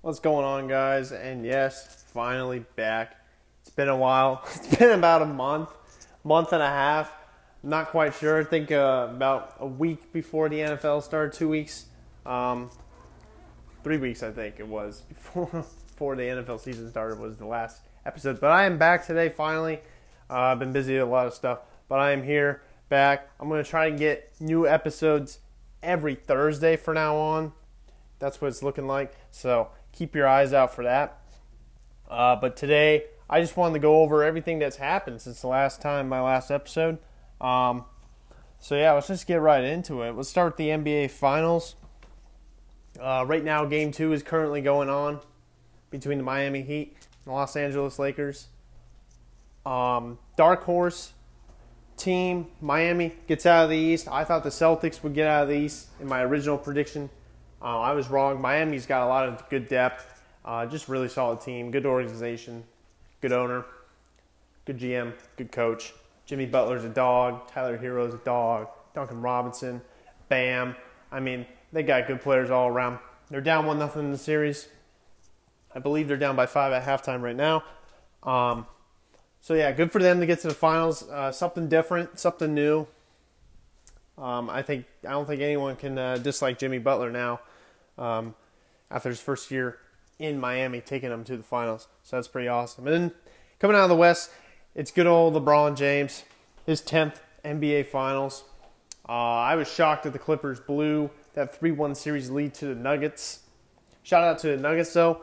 What's going on, guys? And yes, finally back. It's been a while. It's been about a month, month and a half. not quite sure. I think uh, about a week before the NFL started, two weeks, um, three weeks, I think it was before before the NFL season started was the last episode. But I am back today. Finally, uh, I've been busy with a lot of stuff, but I am here back. I'm going to try and get new episodes every Thursday for now on. That's what it's looking like. So keep your eyes out for that. Uh, but today, I just wanted to go over everything that's happened since the last time, my last episode. Um, so yeah, let's just get right into it. Let's start with the NBA Finals. Uh, right now, Game Two is currently going on between the Miami Heat and the Los Angeles Lakers. Um, dark horse team, Miami gets out of the East. I thought the Celtics would get out of the East in my original prediction. Uh, I was wrong. Miami's got a lot of good depth. Uh, just really solid team, good organization, good owner, good GM, good coach. Jimmy Butler's a dog. Tyler Herro's a dog. Duncan Robinson, Bam. I mean, they got good players all around. They're down one nothing in the series. I believe they're down by five at halftime right now. Um, so yeah, good for them to get to the finals. Uh, something different, something new. Um, I think I don't think anyone can uh, dislike Jimmy Butler now um, after his first year in Miami, taking them to the finals. So that's pretty awesome. And then coming out of the West, it's good old LeBron James, his tenth NBA Finals. Uh, I was shocked that the Clippers blew that three-one series lead to the Nuggets. Shout out to the Nuggets though,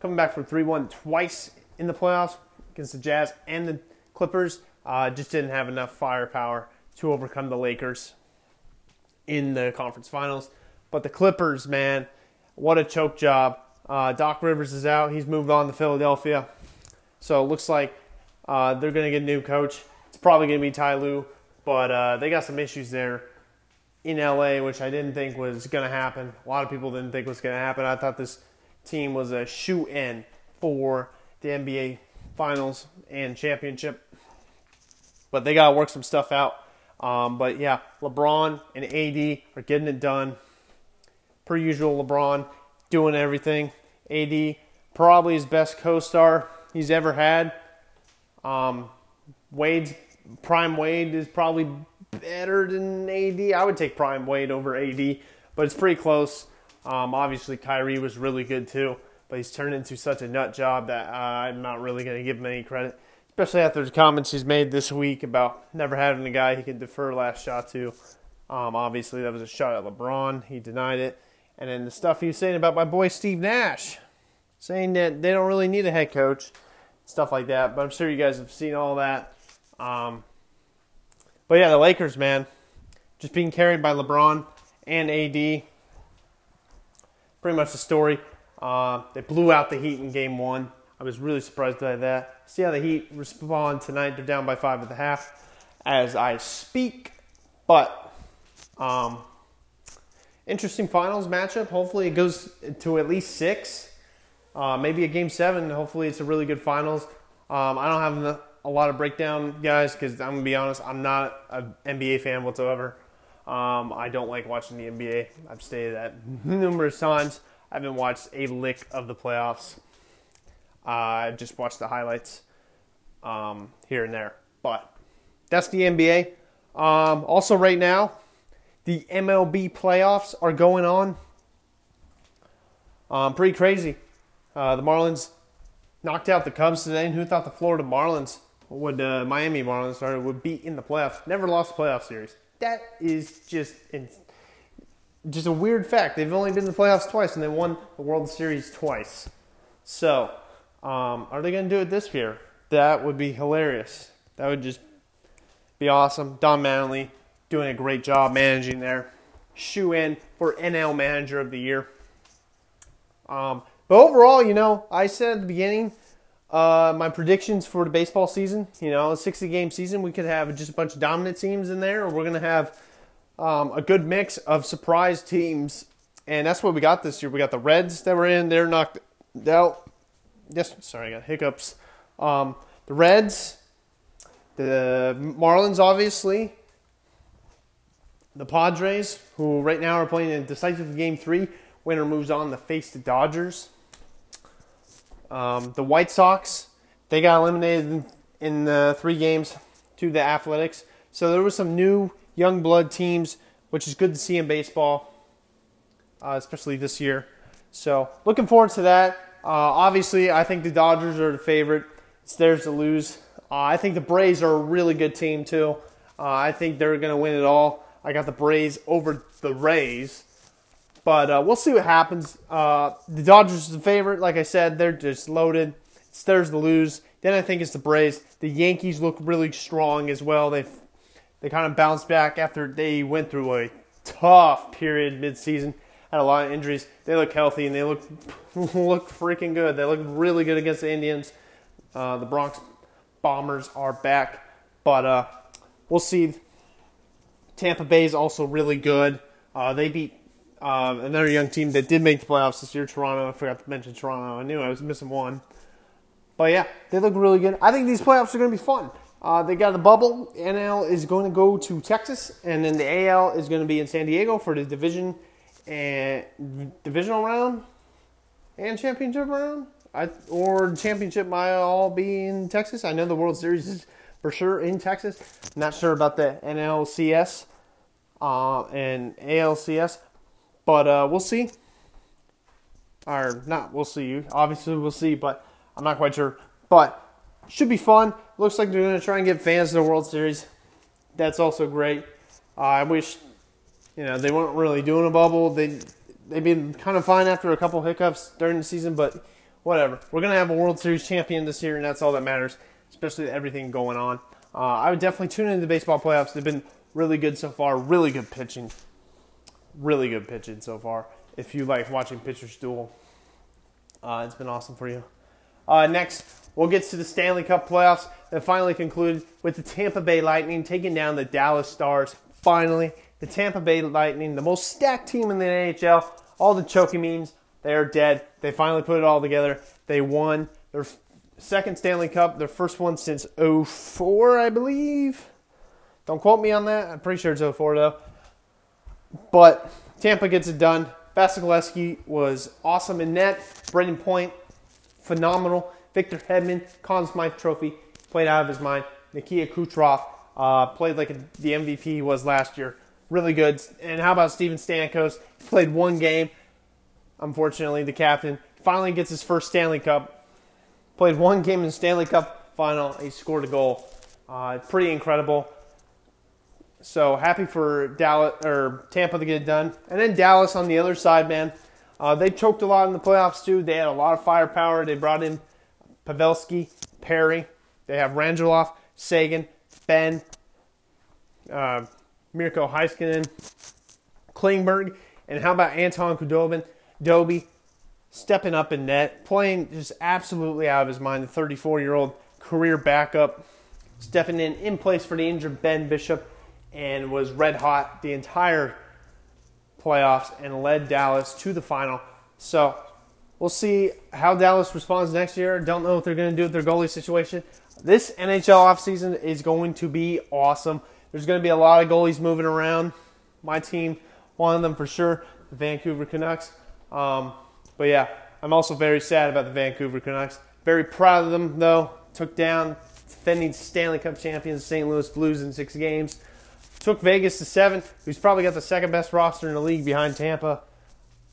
coming back from three-one twice in the playoffs against the Jazz and the Clippers. Uh, just didn't have enough firepower to overcome the Lakers in the conference finals. But the Clippers, man, what a choke job. Uh, Doc Rivers is out. He's moved on to Philadelphia. So it looks like uh, they're going to get a new coach. It's probably going to be Ty Lue, but uh, they got some issues there in LA, which I didn't think was going to happen. A lot of people didn't think was going to happen. I thought this team was a shoe in for the NBA Finals and championship, but they got to work some stuff out. Um, but yeah, LeBron and AD are getting it done. Per usual, LeBron doing everything. AD probably his best co-star he's ever had. Um, Wade's prime Wade is probably better than AD. I would take prime Wade over AD, but it's pretty close. Um, obviously, Kyrie was really good too, but he's turned into such a nut job that uh, I'm not really going to give him any credit especially after the comments he's made this week about never having a guy he could defer last shot to. Um, obviously, that was a shot at LeBron. He denied it. And then the stuff he was saying about my boy Steve Nash, saying that they don't really need a head coach, stuff like that. But I'm sure you guys have seen all that. Um, but yeah, the Lakers, man, just being carried by LeBron and AD. Pretty much the story. Uh, they blew out the Heat in game one. I was really surprised by that. See how the Heat respond tonight. They're down by five at the half as I speak. But um, interesting finals matchup. Hopefully it goes to at least six. Uh, maybe a game seven. Hopefully it's a really good finals. Um, I don't have a lot of breakdown, guys, because I'm gonna be honest. I'm not an NBA fan whatsoever. Um, I don't like watching the NBA. I've stated that numerous times. I haven't watched a lick of the playoffs. I just watched the highlights um, here and there. But that's the NBA. Um, also, right now, the MLB playoffs are going on. Um, pretty crazy. Uh, the Marlins knocked out the Cubs today, and who thought the Florida Marlins would, uh, Miami Marlins, sorry, would be in the playoffs? Never lost a playoff series. That is just just a weird fact. They've only been in the playoffs twice, and they won the World Series twice. So um, are they going to do it this year? That would be hilarious. That would just be awesome. Don Mattingly doing a great job managing there. Shoe in for NL Manager of the Year. Um, but overall, you know, I said at the beginning, uh, my predictions for the baseball season, you know, a 60 game season, we could have just a bunch of dominant teams in there, or we're going to have um, a good mix of surprise teams. And that's what we got this year. We got the Reds that were in, they're knocked out yes, sorry, I got hiccups. Um, the Reds, the Marlins, obviously, the Padres, who right now are playing in decisive game three. Winner moves on to face the Dodgers. Um, the White Sox, they got eliminated in, in the three games to the Athletics. So there was some new young blood teams, which is good to see in baseball, uh, especially this year. So looking forward to that. Uh, obviously, I think the Dodgers are the favorite. It's theirs to lose. Uh, I think the Braves are a really good team too. Uh, I think they're going to win it all. I got the Braves over the Rays. But uh, we'll see what happens. Uh, the Dodgers are the favorite. Like I said, they're just loaded. It's theirs to lose. Then I think it's the Braves. The Yankees look really strong as well. They they kind of bounced back after they went through a tough period midseason. Had a lot of injuries. They look healthy and they look look freaking good. They look really good against the Indians. Uh, the Bronx Bombers are back, but uh, we'll see. Tampa Bay is also really good. Uh, they beat um, another young team that did make the playoffs this year, Toronto. I forgot to mention Toronto. I knew I was missing one. But yeah, they look really good. I think these playoffs are going to be fun. Uh, they got the bubble. NL is going to go to Texas, and then the AL is going to be in San Diego for the division and divisional round and championship round. I, or championship might all be in Texas. I know the World Series is for sure in Texas. Not sure about the NLCS uh, and ALCS, but uh, we'll see. Or not, we'll see. You Obviously, we'll see, but I'm not quite sure. But should be fun. Looks like they're going to try and get fans to the World Series. That's also great. Uh, I wish, you know, they weren't really doing a bubble. They they've been kind of fine after a couple hiccups during the season, but whatever. We're to have a World Series champion this year, and that's all that matters, especially everything going on. Uh, I would definitely tune into the baseball playoffs. They've been really good so far. Really good pitching really good pitching so far. If you like watching pitchers duel, uh, it's been awesome for you. Uh, next, we'll get to the Stanley Cup playoffs that finally concluded with the Tampa Bay Lightning taking down the Dallas Stars. Finally, the Tampa Bay Lightning, the most stacked team in the NHL. All the choking means they are dead. They finally put it all together. They won their second Stanley Cup, their first one since 04, I believe. Don't quote me on that. I'm pretty sure it's 04 though. But Tampa gets it done. Vasilevskiy was awesome in net. Brayden Point, phenomenal. Victor Hedman, Conn Smythe Trophy, played out of his mind. Nikita Kucherov uh, played like a, the MVP he was last year. Really good. And how about Steven Stamkos? Played one game. Unfortunately, the captain finally gets his first Stanley Cup. Played one game in the Stanley Cup final. He scored a goal. Uh, pretty incredible. So happy for Dallas or Tampa to get it done. And then Dallas on the other side, man. Uh, they choked a lot in the playoffs too. They had a lot of firepower. They brought in Pavelski, Perry. They have Radulov, Seguin, Benn. uh, Miro Heiskanen, Klingberg, and how about Anton Khudobin, Doby, stepping up in net, playing just absolutely out of his mind. The 34 year old career backup, stepping in in place for the injured Ben Bishop and was red hot the entire playoffs and led Dallas to the final. So we'll see how Dallas responds next year. Don't know what they're going to do with their goalie situation. This NHL offseason is going to be awesome. There's going to be a lot of goalies moving around. My team, one of them for sure, the Vancouver Canucks. Um, but yeah, I'm also very sad about the Vancouver Canucks. Very proud of them, though. Took down defending Stanley Cup champions St. Louis Blues in six games. Took Vegas to seven. Who's probably got the second best roster in the league behind Tampa.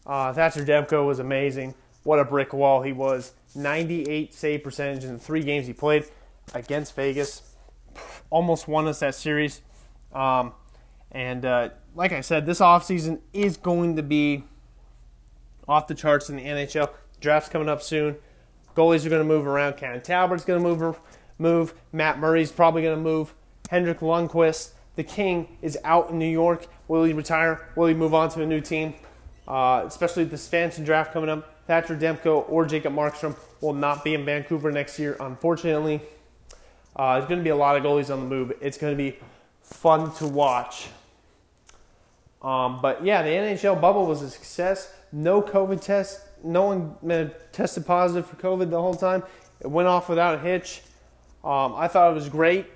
Uh, Thatcher Demko was amazing. What a brick wall he was. 98 save percentage in the three games he played against Vegas. Almost won us that series. Um, and uh, like I said, this offseason is going to be off the charts in the NHL. Draft's coming up soon. Goalies are going to move around. Cam Talbot's going to move. Move. Matt Murray's probably going to move. Henrik Lundqvist the King is out in New York. Will he retire? Will he move on to a new team? Uh, especially the expansion draft coming up. Thatcher Demko or Jacob Markstrom will not be in Vancouver next year, unfortunately. Uh, there's going to be a lot of goalies on the move. It's going to be fun to watch. Um, but yeah, the NHL bubble was a success. No COVID test. No one tested positive for COVID the whole time. It went off without a hitch. Um, I thought it was great.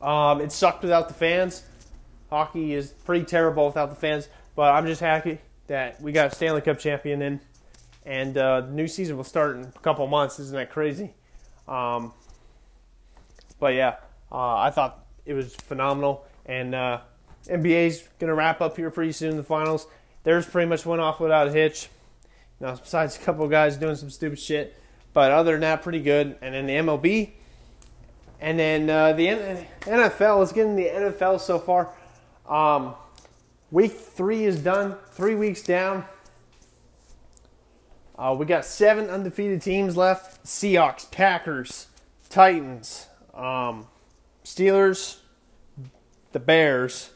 Um, it sucked without the fans. Hockey is pretty terrible without the fans, but I'm just happy that we got a Stanley Cup champion in, and uh, the new season will start in a couple months. Isn't that crazy? Um, but yeah, uh, I thought it was phenomenal, and uh, NBA's gonna wrap up here pretty soon. The finals, theirs pretty much went off without a hitch. Know, besides a couple guys doing some stupid shit, but other than that, pretty good. And then the MLB, and then uh, the NFL. Let's get in the NFL so far. Um, week three is done. Three weeks down. Uh, we got seven undefeated teams left: Seahawks, Packers, Titans, um, Steelers, the Bears.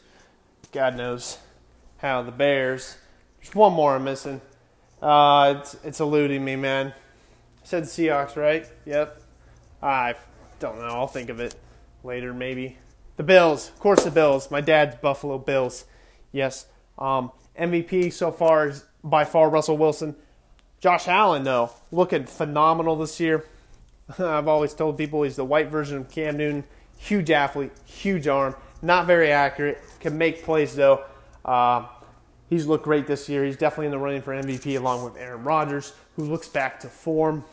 God knows how the Bears. There's one more I'm missing. Uh, it's it's eluding me, man. I said Seahawks, right? Yep. I don't know. I'll think of it later, maybe. The Bills, of course, the Bills. My dad's Buffalo Bills. Yes. Um, MVP so far is by far Russell Wilson. Josh Allen, though, looking phenomenal this year. I've always told people he's the white version of Cam Newton. Huge athlete, huge arm, not very accurate, can make plays though. Uh, he's looked great this year. He's definitely in the running for MVP along with Aaron Rodgers, who looks back to form.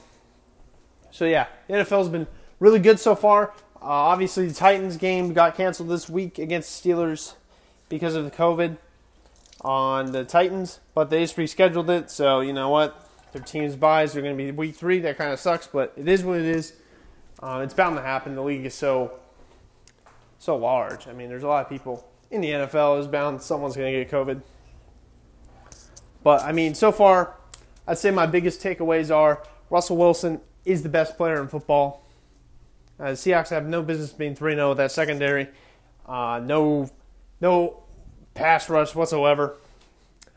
So yeah, the NFL's been really good so far. Uh, obviously, the Titans game got canceled this week against Steelers because of the COVID on the Titans, but they just rescheduled it. So you know what? Their team's byes are going to be week three. That kind of sucks, but it is what it is. Uh, it's bound to happen. The league is so so large. I mean, there's a lot of people in the NFL is bound someone's going to get COVID. But I mean, so far, I'd say my biggest takeaways are Russell Wilson is the best player in football. Uh, the Seahawks have no business being 3 0 with that secondary. Uh, no, no pass rush whatsoever.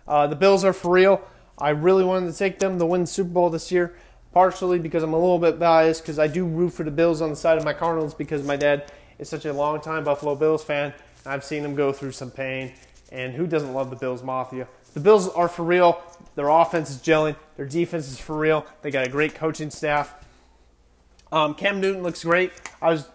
Uh, the Bills are for real. I really wanted to take them to win the Super Bowl this year, partially because I'm a little bit biased because I do root for the Bills on the side of my Cardinals because my dad is such a long time Buffalo Bills fan. I've seen them go through some pain, and who doesn't love the Bills Mafia? The Bills are for real. Their offense is gelling. Their defense is for real. They got a great coaching staff. Um, Cam Newton looks great. I was,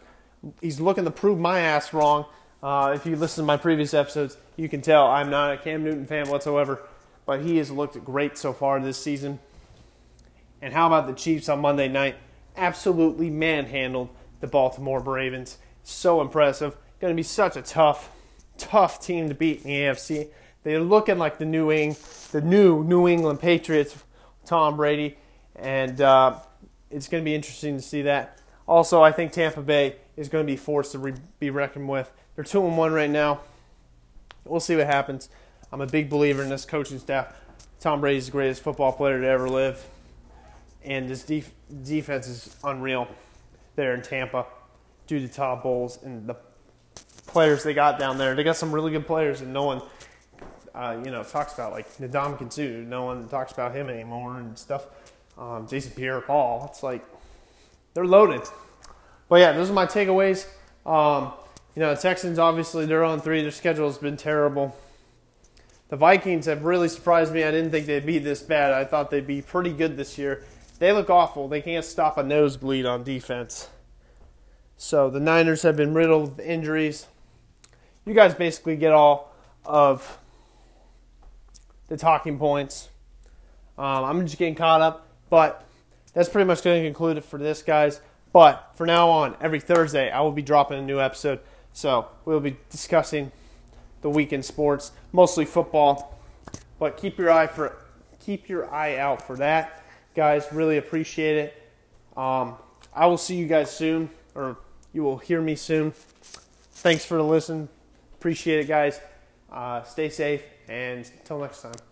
he's looking to prove my ass wrong. Uh, if you listen to my previous episodes, you can tell I'm not a Cam Newton fan whatsoever. But he has looked great so far this season. And how about the Chiefs on Monday night? Absolutely manhandled the Baltimore Ravens. So impressive. Going to be such a tough, tough team to beat in the AFC. They're looking like the new Eng, the new New England Patriots, Tom Brady, and uh, it's going to be interesting to see that. Also, I think Tampa Bay is going to be forced to re- be reckoned with. They're two and one right now. We'll see what happens. I'm a big believer in this coaching staff. Tom Brady's the greatest football player to ever live, and this def- defense is unreal there in Tampa due to Todd Bowles and the players they got down there. They got some really good players, and no one, uh, you know, talks about like Nadam Suh. No one talks about him anymore and stuff. Um, Jason Pierre-Paul. It's like they're loaded. But yeah, those are my takeaways. Um, you know, the Texans obviously they're on three. Their schedule has been terrible. The Vikings have really surprised me. I didn't think they'd be this bad. I thought they'd be pretty good this year. They look awful. They can't stop a nosebleed on defense. So the Niners have been riddled with injuries. You guys basically get all of the talking points. Um, I'm just getting caught up, but that's pretty much going to conclude it for this, guys. But for now on, every Thursday, I will be dropping a new episode. So we'll be discussing the weekend sports, mostly football. But keep your eye for keep your eye out for that, guys. Really appreciate it. Um, I will see you guys soon, or you will hear me soon. Thanks for the listen. Appreciate it, guys. Uh, stay safe, and until next time.